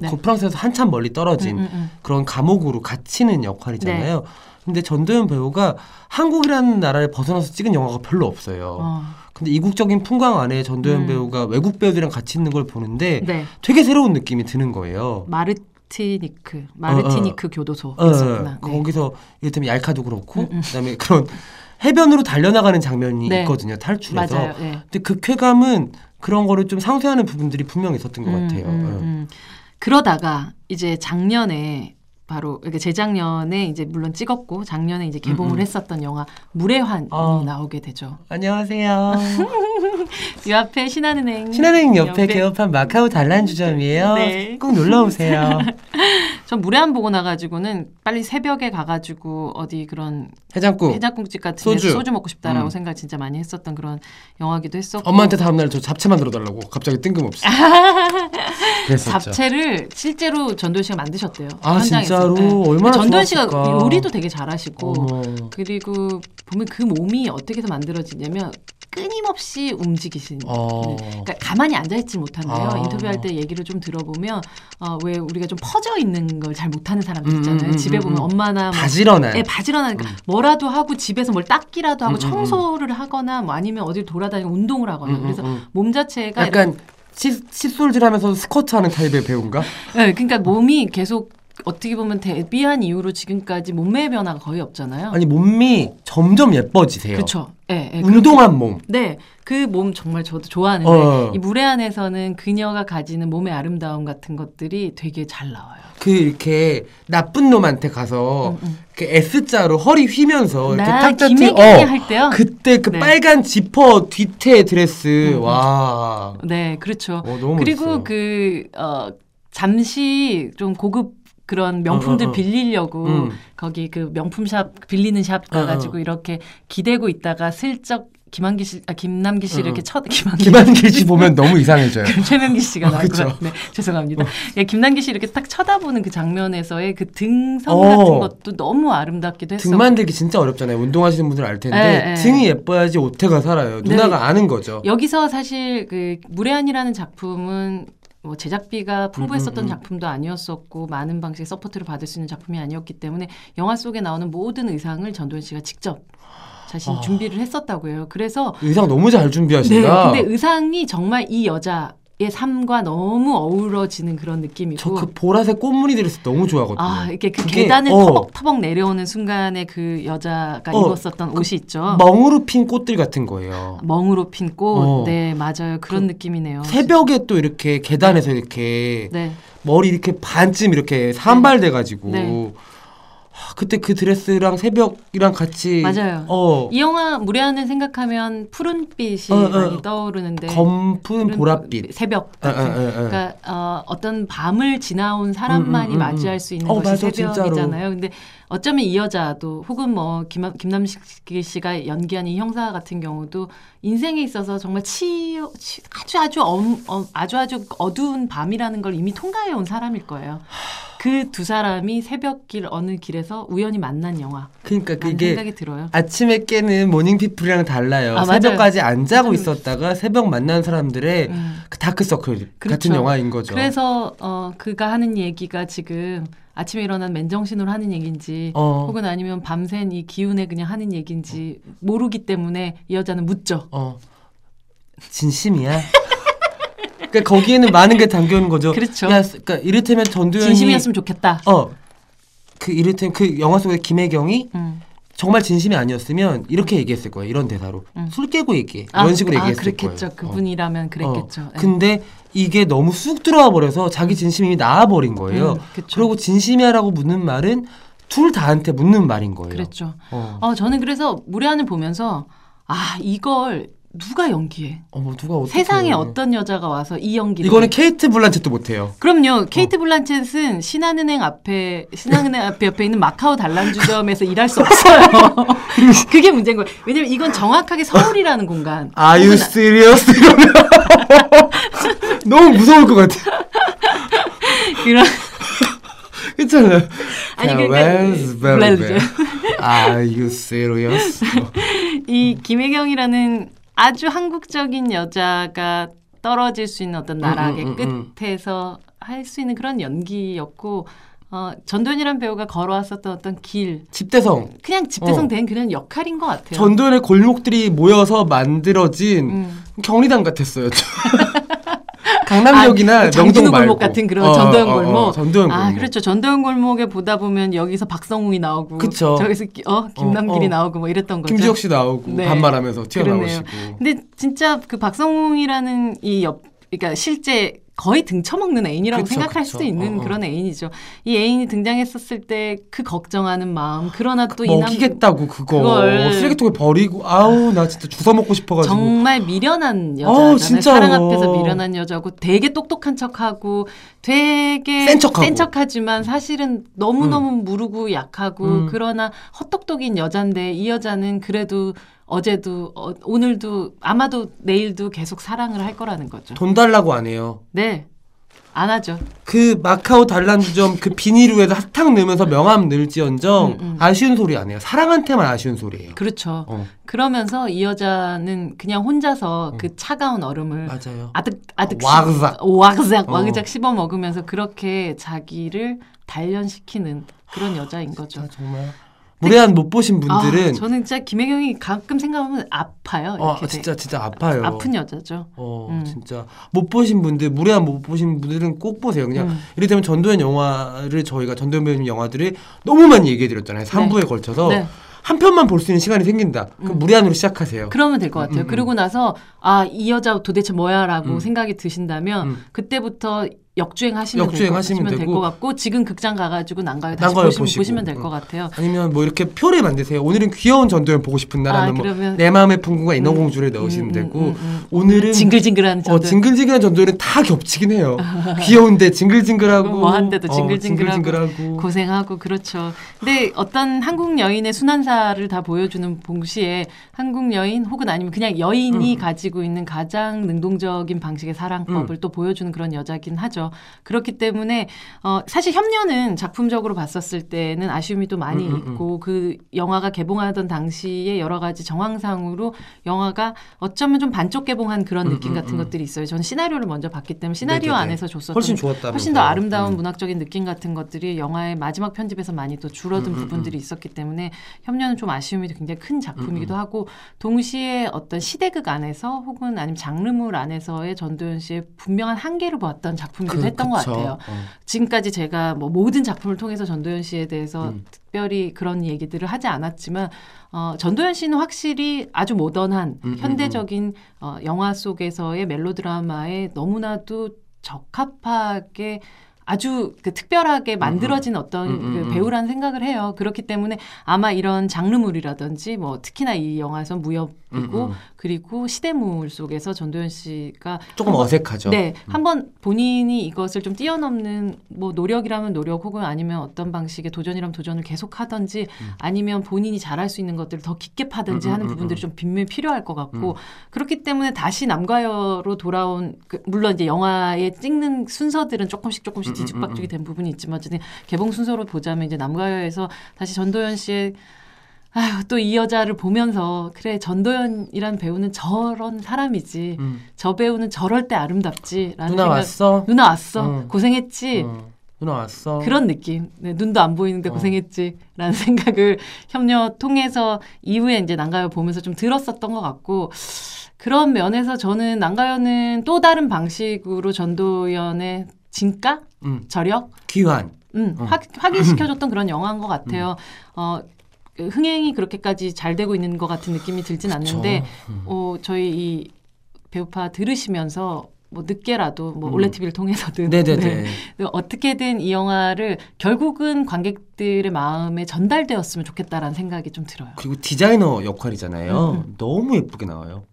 네. 그 프랑스에서 한참 멀리 떨어진 음, 음, 음. 그런 감옥으로 갇히는 역할이잖아요. 근데 전도연 배우가 한국이라는 나라를 벗어나서 찍은 영화가 별로 없어요. 어, 근데 이국적인 풍광 안에 전도연 음. 배우가 외국 배우들이랑 같이 있는 걸 보는데 네. 되게 새로운 느낌이 드는 거예요. 마르티니크, 마르티니크 교도소 어, 있었구나. 네. 거기서 이를테면 얄카도 그렇고 음, 음. 그다음에 그런 해변으로 달려나가는 장면이 네. 있거든요. 탈출해서. 맞아요. 네. 근데 그 쾌감은 그런 거를 좀 상쇄하는 부분들이 분명 있었던 것 음, 같아요. 음, 예. 음. 그러다가 이제 작년에 바로 이렇게 재작년에 이제 물론 찍었고 작년에 이제 개봉을 음, 음. 했었던 영화 물의 환이 아. 나오게 되죠. 안녕하세요. 이 앞에 신한은행 신한은행 옆에 개업한 마카오 단란 주점이에요. 네. 꼭 놀러 오세요. 전 물의 환 보고 나가지고는 빨리 새벽에 가가지고 어디 그런 해장국. 해장국집 같은 소주. 데서 소주 먹고 싶다라고 음. 생각 진짜 많이 했었던 그런 영화기도 했었고 엄마한테 다음날 저 잡채 만들어 달라고 갑자기 뜬금없이. 그랬었죠. 잡채를 실제로 전도연 씨가 만드셨대요. 아, 현장에서. 진짜 로? 네. 얼마나 전도연 씨가 좋았을까. 요리도 되게 잘하시고 어머. 그리고 보면 그 몸이 어떻게 해서 만들어지냐면 끊임없이 움직이시는. 어. 네. 그러니까 가만히 앉아있지 못한대요. 아. 인터뷰할 때 얘기를 좀 들어보면 어, 왜 우리가 좀 퍼져 있는 걸 잘 못하는 사람들 음, 있잖아요. 음, 음, 집에 보면 음. 엄마나 뭐 바지런해. 예, 바지런하니까 음. 뭐라도 하고 집에서 뭘 닦기라도 하고 음. 청소를 하거나 뭐 아니면 어딜 돌아다니고 운동을 하거나 그래서 음. 몸 자체가 약간 칫- 칫솔질하면서 스쿼트하는 타입의 배우인가? 네, 그러니까 몸이 계속 어떻게 보면 데뷔한 이후로 지금까지 몸매 변화가 거의 없잖아요. 아니 몸이 점점 예뻐지세요. 그렇죠. 예, 예, 운동한 몸. 네, 그 몸 정말 저도 좋아하는데 어. 이 물의 안에서는 그녀가 가지는 몸의 아름다움 같은 것들이 되게 잘 나와요. 그 이렇게 나쁜 놈한테 가서 음, 음. 이렇게 S자로 허리 휘면서 이렇게 나 탁자티 김혜경이 할 때요. 그때 그 네. 빨간 지퍼 뒤태 드레스 음, 음. 와. 네, 그렇죠. 어, 너무 그리고 멋있어요. 그 어, 잠시 좀 고급 그런 명품들 어, 어, 어. 빌리려고 음. 거기 그 명품 샵 빌리는 샵 가가지고 어, 어. 이렇게 기대고 있다가 슬쩍 김한기 씨, 아, 김남기 씨 어, 어. 이렇게 첫 김한기 김한길 씨 보면 너무 이상해져요. 그 최명기 씨가 어, 나왔고 그쵸. 네, 죄송합니다. 예, 김남기 씨 이렇게 딱 쳐다보는 그 장면에서의 그 등성 어. 같은 것도 너무 아름답기도 했어. 등 만들기 진짜 어렵잖아요. 운동하시는 분들 알 텐데 예, 예. 등이 예뻐야지 오태가 살아요. 네. 누나가 아는 거죠. 여기서 사실 그 무례한이라는 작품은 뭐 제작비가 풍부했었던 음, 음, 음. 작품도 아니었었고 많은 방식의 서포트를 받을 수 있는 작품이 아니었기 때문에 영화 속에 나오는 모든 의상을 전도연 씨가 직접 자신 아. 준비를 했었다고 해요. 그래서 의상 너무 잘 네, 준비하신다. 근데 의상이 정말 이 여자의 삶과 너무 어우러지는 그런 느낌이고 저 그 보라색 꽃무늬 드레스 너무 좋아하거든요. 아, 이렇게 그 그게, 계단을 어. 터벅터벅 내려오는 순간에 그 여자가 어, 입었었던 옷이 있죠. 멍으로 핀 꽃들 같은 거예요. 멍으로 핀 꽃. 어. 네, 맞아요. 그런 느낌이네요. 새벽에 또 이렇게 계단에서 이렇게 네. 머리 이렇게 반쯤 이렇게 산발돼가지고 네. 하, 그때 그 드레스랑 새벽이랑 같이 맞아요. 어 이 영화 무례한을 생각하면 푸른빛이 어, 어, 많이 어. 떠오르는데 검은 푸른 보랏빛. 새벽 아, 같은 아, 아, 아. 그러니까 어, 어떤 밤을 지나온 사람만이 음, 음, 음, 맞이할 음. 수 있는 어, 것이 맞아, 새벽이잖아요. 근데 어쩌면 이 여자도 혹은 뭐 김, 김남식 씨가 연기한 이 형사 같은 경우도 인생에 있어서 정말 치, 치 아주 아주 엄, 어, 아주 아주 어두운 밤이라는 걸 이미 통과해 온 사람일 거예요. 그 두 사람이 새벽길 어느 길에서 우연히 만난 영화. 그러니까 그게 생각이 들어요. 아침에 깨는 모닝피플이랑 달라요. 아. 새벽까지 안 자고 음. 있었다가 새벽 만난 사람들의 음. 그 다크서클 같은 그렇죠. 영화인 거죠. 그래서 어 그가 하는 얘기가 지금 아침에 일어난 맨정신으로 하는 얘기인지 어. 혹은 아니면 밤샌 이 기운에 그냥 하는 얘기인지 모르기 때문에 이 여자는 묻죠. 어 진심이야. 그러니까 거기에는 많은 게 담겨 있는 거죠. 그렇죠. 야, 그러니까 이를테면 전두현이 진심이었으면 좋겠다. 어 그 이를테면 그 영화 속의 김혜경이 음. 정말 진심이 아니었으면 이렇게 얘기했을 거예요. 이런 대사로 음. 술 깨고 얘기해. 아, 이런 식으로 아, 얘기했을 그랬겠죠. 거예요. 그분이라면 그랬겠죠. 어. 예. 근데 이게 너무 쑥 들어와 버려서 자기 진심이 나와 버린 거예요. 음. 그리고 진심이야라고 묻는 말은 둘 다한테 묻는 말인 거예요. 그랬죠. 어. 어 저는 그래서 무례한을 보면서 아 이걸 누가 연기해? 어머 누가 어떻게 세상에 어떤 여자가 와서 이 연기를 이거는 해? 케이트 블란쳇도 못해요. 그럼요. 케이트 블란쳇은 신한은행 앞에 신한은행 앞에 옆에 있는 마카오 단란주점에서 일할 수 없어요. 그게 문제인 거예요. 왜냐면 이건 정확하게 서울이라는 공간. Are you serious? 이러면 너무 무서울 것 같아. 그런 괜찮아요. 아니, 그러니까. Are you serious? 이 김혜경이라는 아주 한국적인 여자가 떨어질 수 있는 어떤 나락의 음, 음, 음. 끝에서 할 수 있는 그런 연기였고 어, 전도연이란 배우가 걸어왔었던 어떤 길 집대성 그냥 집대성 어. 된 그런 역할인 것 같아요. 전도연의 골목들이 모여서 만들어진 음. 경리단 같았어요. 강남역이나 아, 명동 골목 같은 그런 전도연 골목. 전도연 골목. 아 그렇죠. 전도연 골목에 보다 보면 여기서 박성웅이 나오고 그쵸. 저기서 기- 어 김남길이 어, 어. 나오고 뭐 이랬던 거죠. 김지혁 씨 나오고 네. 반말하면서 튀어나오시고. 근데 진짜 그 박성웅이라는 이 옆, 그러니까 실제 거의 등쳐먹는 애인이라고 그쵸, 생각할 그쵸. 수도 있는 어, 어. 그런 애인이죠. 이 애인이 등장했었을 때 그 걱정하는 마음, 그러나 또 이남 먹이겠다고 그거 그걸- 쓰레기통에 버리고 아우 나 진짜 주워 먹고 싶어가지고 정말 미련한 어, 여자잖아요. 진짜요. 사랑 앞에서 미련한 여자고 되게 똑똑한 척하고 되게 센 척하고. 하지만 사실은 너무 너무 무르고 약하고 음. 그러나 헛똑똑인 여잔데 이 여자는 그래도 어제도 어, 오늘도 아마도 내일도 계속 사랑을 할 거라는 거죠. 돈 달라고 안 해요. 네. 안 하죠. 그 마카오 단란주점 그 비닐 위에다 사탕 넣으면서 명함 넣을지언정 음, 음. 아쉬운 소리 안 해요. 사랑한테만 아쉬운 소리예요. 그렇죠. 어, 그러면서 이 여자는 그냥 혼자서 그 차가운 얼음을 맞아요. 아득 아득 와그작. 씹- 와그작 어. 와그작 씹어 먹으면서 그렇게 자기를 단련시키는 그런 여자인 거죠. 자, 정말 무례한 못 보신 분들은 아, 저는 진짜 김혜경이 가끔 생각하면 아파요. 어, 이렇게 진짜 진짜 아파요. 아 픈 여자죠. 어, 음. 진짜 못 보신 분들 무례한 못 보신 분들은 꼭 보세요. 그냥 음. 이를테면 전도연 영화를 저희가 전도연 배우님 영화들을 너무 많이 얘기해 드렸잖아요. 3부에 걸쳐서 네. 한 편만 볼 수 있는 시간이 생긴다. 그럼 음. 무례한으로 시작하세요. 그러면 될 것 같아요. 음, 음, 그러고 나서 아 이 여자 도대체 뭐야라고 음. 생각이 드신다면 음. 그때부터 역주행하시면 역주행하시면 될. 것 같고 지금 극장 가가지고 난가요 다시 난가요 보시면. 보시면 될것 음. 같아요. 아니면 뭐 이렇게 표를 만드세요. 오늘은 귀여운 전도연 보고 싶은 날 아, 하면 그러면- 뭐내 마음의 풍부가 인어공주를 음, 넣으시면 음, 되고 음, 음. 오늘은 징글징글한 어, 전도. 징글징글한 전도연은 다 겹치긴 해요. 귀여운데 징글징글하고 뭐 한데도 어, 징글징글하고 징글징글하고. 고생하고 그렇죠. 근데 어떤 한국 여인의 순환사를 다 보여주는 동시에 한국 여인 혹은 아니면 그냥 여인이 음. 가지고 있는 가장 능동적인 방식의 사랑법을 또 보여주는 그런 여자긴 하죠. 그렇기 때문에 어, 사실 협녀는 작품적으로 봤었을 때는 아쉬움이 또 많이 음, 음, 음. 있고 그 영화가 개봉하던 당시에 여러 가지 정황상으로 영화가 어쩌면 좀 반쪽 개봉한 그런 음, 느낌 음, 같은 음. 것들이 있어요. 저는 시나리오를 먼저 봤기 때문에 시나리오 네네네. 안에서 줬었던 훨씬 좋았다. 훨씬 더 아름다운 문학적인 느낌 같은 것들이 영화의 마지막 편집에서 많이 또 줄어든 음, 음, 부분들이 있었기 때문에 협녀는 좀 아쉬움이 굉장히 큰 음, 작품이기도 하고 동시에 어떤 시대극 안에서 혹은 아니면 장르물 안에서의 전도연 씨의 분명한 한계를 보았던 작품이 기도 했던 것 같아요. 어. 지금까지 제가 뭐 모든 작품을 통해서 전도연 씨에 대해서 음. 특별히 그런 얘기들을 하지 않았지만 어, 전도연 씨는 확실히 아주 모던한 음, 음, 현대적인 어, 영화 속에서의 멜로드라마에 너무나도 적합하게 아주 그 특별하게 만들어진 어떤 음, 음, 그 음. 배우라는 생각을 해요. 그렇기 때문에 아마 이런 장르물이라든지 뭐 특히나 이 영화에선 무협 이고 음, 음. 그리고 시대물 속에서 전도연 씨가 조금 한번- 어색하죠. 네, 한번 본인이 이것을 좀 뛰어넘는 뭐 노력이라면 노력 혹은 아니면 어떤 방식의 도전이라면 도전을 계속 하든지 아니면 본인이 잘할 수 있는 것들을 더 깊게 파든지 음, 음, 하는 음, 부분들이 음. 좀 분명히 필요할 것 같고 그렇기 때문에 다시 남과여로 돌아온 그 물론 이제 영화에 찍는 순서들은 조금씩 조금씩 음, 음, 뒤죽박죽이 음. 된 부분이 있지만 어쨌든 개봉 순서로 보자면 이제 남과여에서 다시 전도연 씨의 아휴 또 이 여자를 보면서 그래 전도연이란 배우는 저런 사람이지 음. 저 배우는 저럴 때 아름답지라는 누나 생각 왔어? 누나 왔어 응. 고생했지 어. 누나 왔어? 그런 느낌 네, 눈도 안 보이는데 어. 고생했지라는 생각을 협녀 통해서 이후에 이제 난가요 보면서 좀 들었었던 것 같고 그런 면에서 저는 난가요는 또 다른 방식으로 전도연의 진가 음. 저력 귀환. 음, 어. 확, 확인시켜줬던 그런 영화인 것 같아요. 어, 그 흥행이 그렇게까지 잘 되고 있는 것 같은 느낌이 들진 않는데, 음. 어, 저희 이 배우파 들으시면서 뭐 늦게라도 뭐 음. 올레 TV를 통해서든 네네네. 네, 어떻게든 이 영화를 결국은 관객들의 마음에 전달되었으면 좋겠다라는 생각이 좀 들어요. 그리고 디자이너 역할이잖아요. 음, 너무 예쁘게 나와요.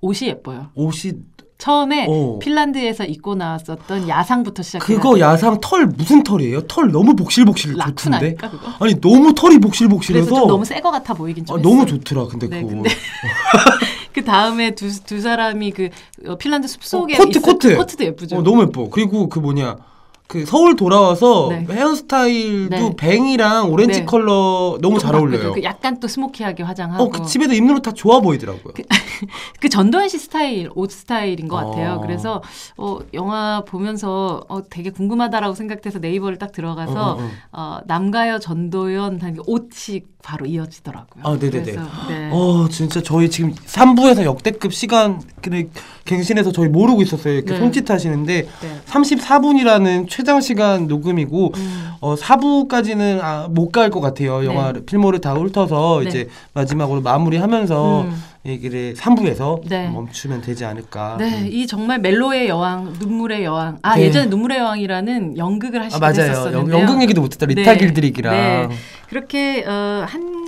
옷이 예뻐요. 옷이 처음에 어. 핀란드에서 입고 나왔었던 야상부터 시작해 그거 야상 털 무슨 털이에요? 털 너무 복실복실 좋던데. 아니 너무 털이 복실복실해서 좀 너무 새 거 같아 보이긴 좀 아. 너무 좋더라. 근데 네, 그거 근데 그 다음에 두, 두 사람이 그 어, 핀란드 숲속에 어, 코트, 있을 코트. 그 코트도 예쁘죠. 어, 너무 예뻐. 그리고 그 뭐냐 그 서울 돌아와서 네. 헤어스타일도 네. bang이랑 오렌지 네. 컬러 너무 잘 어울려요. 그 약간 또 스모키하게 화장하고. 어, 그 집에도 입는 옷 다 좋아 보이더라고요. 그 전도연 씨 스타일, 옷 스타일인 것 같아요. 어. 그래서 어, 영화 보면서 어, 되게 궁금하다라고 생각돼서 네이버를 딱 들어가서 어, 어, 어. 어, 남과여 전도연 한 옷이 바로 이어지더라고요. 아, 네네네. 그래서, 네. 어, 진짜 저희 지금 3부에서 역대급 시간을 갱신해서 저희 모르고 있었어요. 이렇게 네. 손짓하시는데 네. 34분이라는 최장 시간 녹음이고 음. 어, 4부까지는 아, 못갈 것 같아요. 영화 를 필모를 다 훑어서 네. 이제 마지막으로 마무리하면서 음. 얘기를 3부에서 네. 멈추면 되지 않을까. 네, 음. 이 정말 멜로의 여왕, 눈물의 여왕. 아, 네. 예전에 눈물의 여왕이라는 연극을 아, 하시기도 맞아요. 했었었는데요. 연, 연극 얘기도 못했다. 리타 네. 길드릭이랑. 네. 그렇게 어, 한그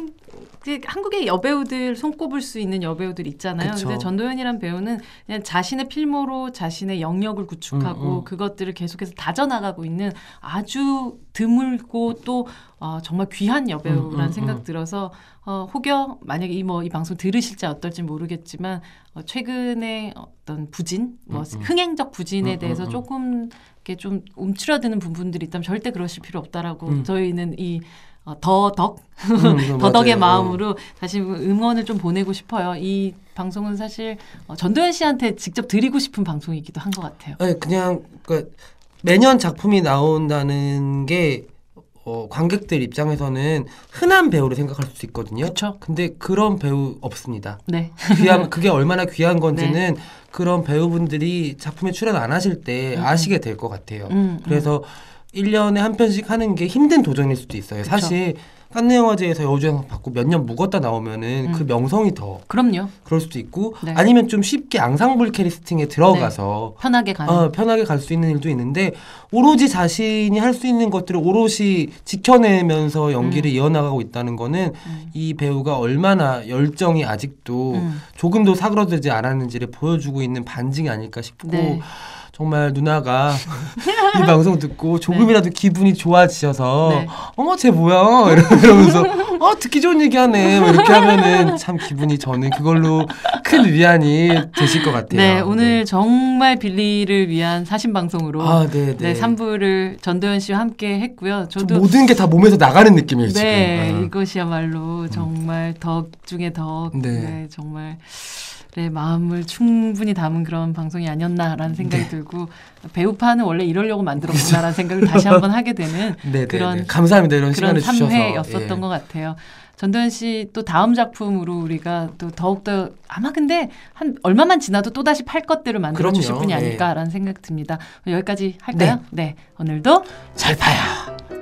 한국의 여배우들 손꼽을 수 있는 여배우들 있잖아요. 그쵸. 근데 전도연이란 배우는 그냥 자신의 필모로 자신의 영역을 구축하고 음, 음. 그것들을 계속해서 다져나가고 있는 아주 드물고 또 어, 정말 귀한 여배우라는 음, 음, 생각 음. 들어서 어, 혹여 만약에 이 뭐 이 방송 들으실지 어떨지 모르겠지만 어, 최근에 어떤 부진, 뭐 음, 음. 흥행적 부진에 음, 대해서. 조금 이렇게 좀 움츠러드는 부분들이 있다면 절대 그러실 필요 없다라고 음. 저희는 이 어, 더덕 음, 더덕의 맞아요. 마음으로 다시 응원을 좀 보내고 싶어요. 이 방송은 사실 어, 전도연 씨한테 직접 드리고 싶은 방송이기도 한 것 같아요. 아니, 그냥 그 매년 작품이 나온다는 게 어, 관객들 입장에서는 흔한 배우를 생각할 수 있거든요. 그쵸. 근데 그런 배우 없습니다. 네, 귀한 그게 얼마나 귀한 건지는 그런 배우분들이 작품에 출연 안 하실 때 음. 아시게 될 것 같아요. 음, 그래서 1년에 한 편씩 하는 게 힘든 도전일 수도 있어요. 그쵸. 사실 칸네 영화제에서 여우주연상 받고 몇 년 묵었다 나오면은 음. 그 명성이 더 그럼요. 그럴 수도 있고 네. 아니면 좀 쉽게 앙상블 캐스팅에 들어가서 편하게 가는. 어, 편하게 갈 수 있는 일도 있는데 오로지 자신이 할 수 있는 것들을 오롯이 지켜내면서 연기를 이어나가고 있다는 거는 음. 이 배우가 얼마나 열정이 아직도 음. 조금도 사그러들지 않았는지를 보여주고 있는 반증이 아닐까 싶고 네. 정말 누나가 이 방송 듣고 조금이라도 기분이 좋아지셔서 네. 어머 쟤 뭐야 이러면서 어 듣기 좋은 얘기하네 뭐 이렇게 하면은 참 기분이 저는 그걸로 큰 위안이 되실 것 같아요. 네, 오늘 정말 빌리를 위한 사신 방송으로 아, 네, 네, 네. 3부를 전도연 씨와 함께 했고요. 저 저도 모든 게 다 몸에서 나가는 느낌이에요 네, 지금. 아. 이것이야말로 정말 덕 중에 덕. 네. 네. 정말 내 마음을 충분히 담은 그런 방송이 아니었나라는 생각이 네. 들고 배우파는 원래 이러려고 만들었구나라는 생각을 다시 한번 하게 되는 네, 네, 그런 네. 감사합니다 이런 그런 시간을 3회였었던 예. 것 같아요. 전도연 씨 또 다음 작품으로 우리가 또 더욱더 아마 근데 한 얼마만 지나도 또 다시 팔 것들을 만들어 주실. 분이 예. 아닐까라는 생각 듭니다. 여기까지 할까요? 네. 오늘도 잘 봐요.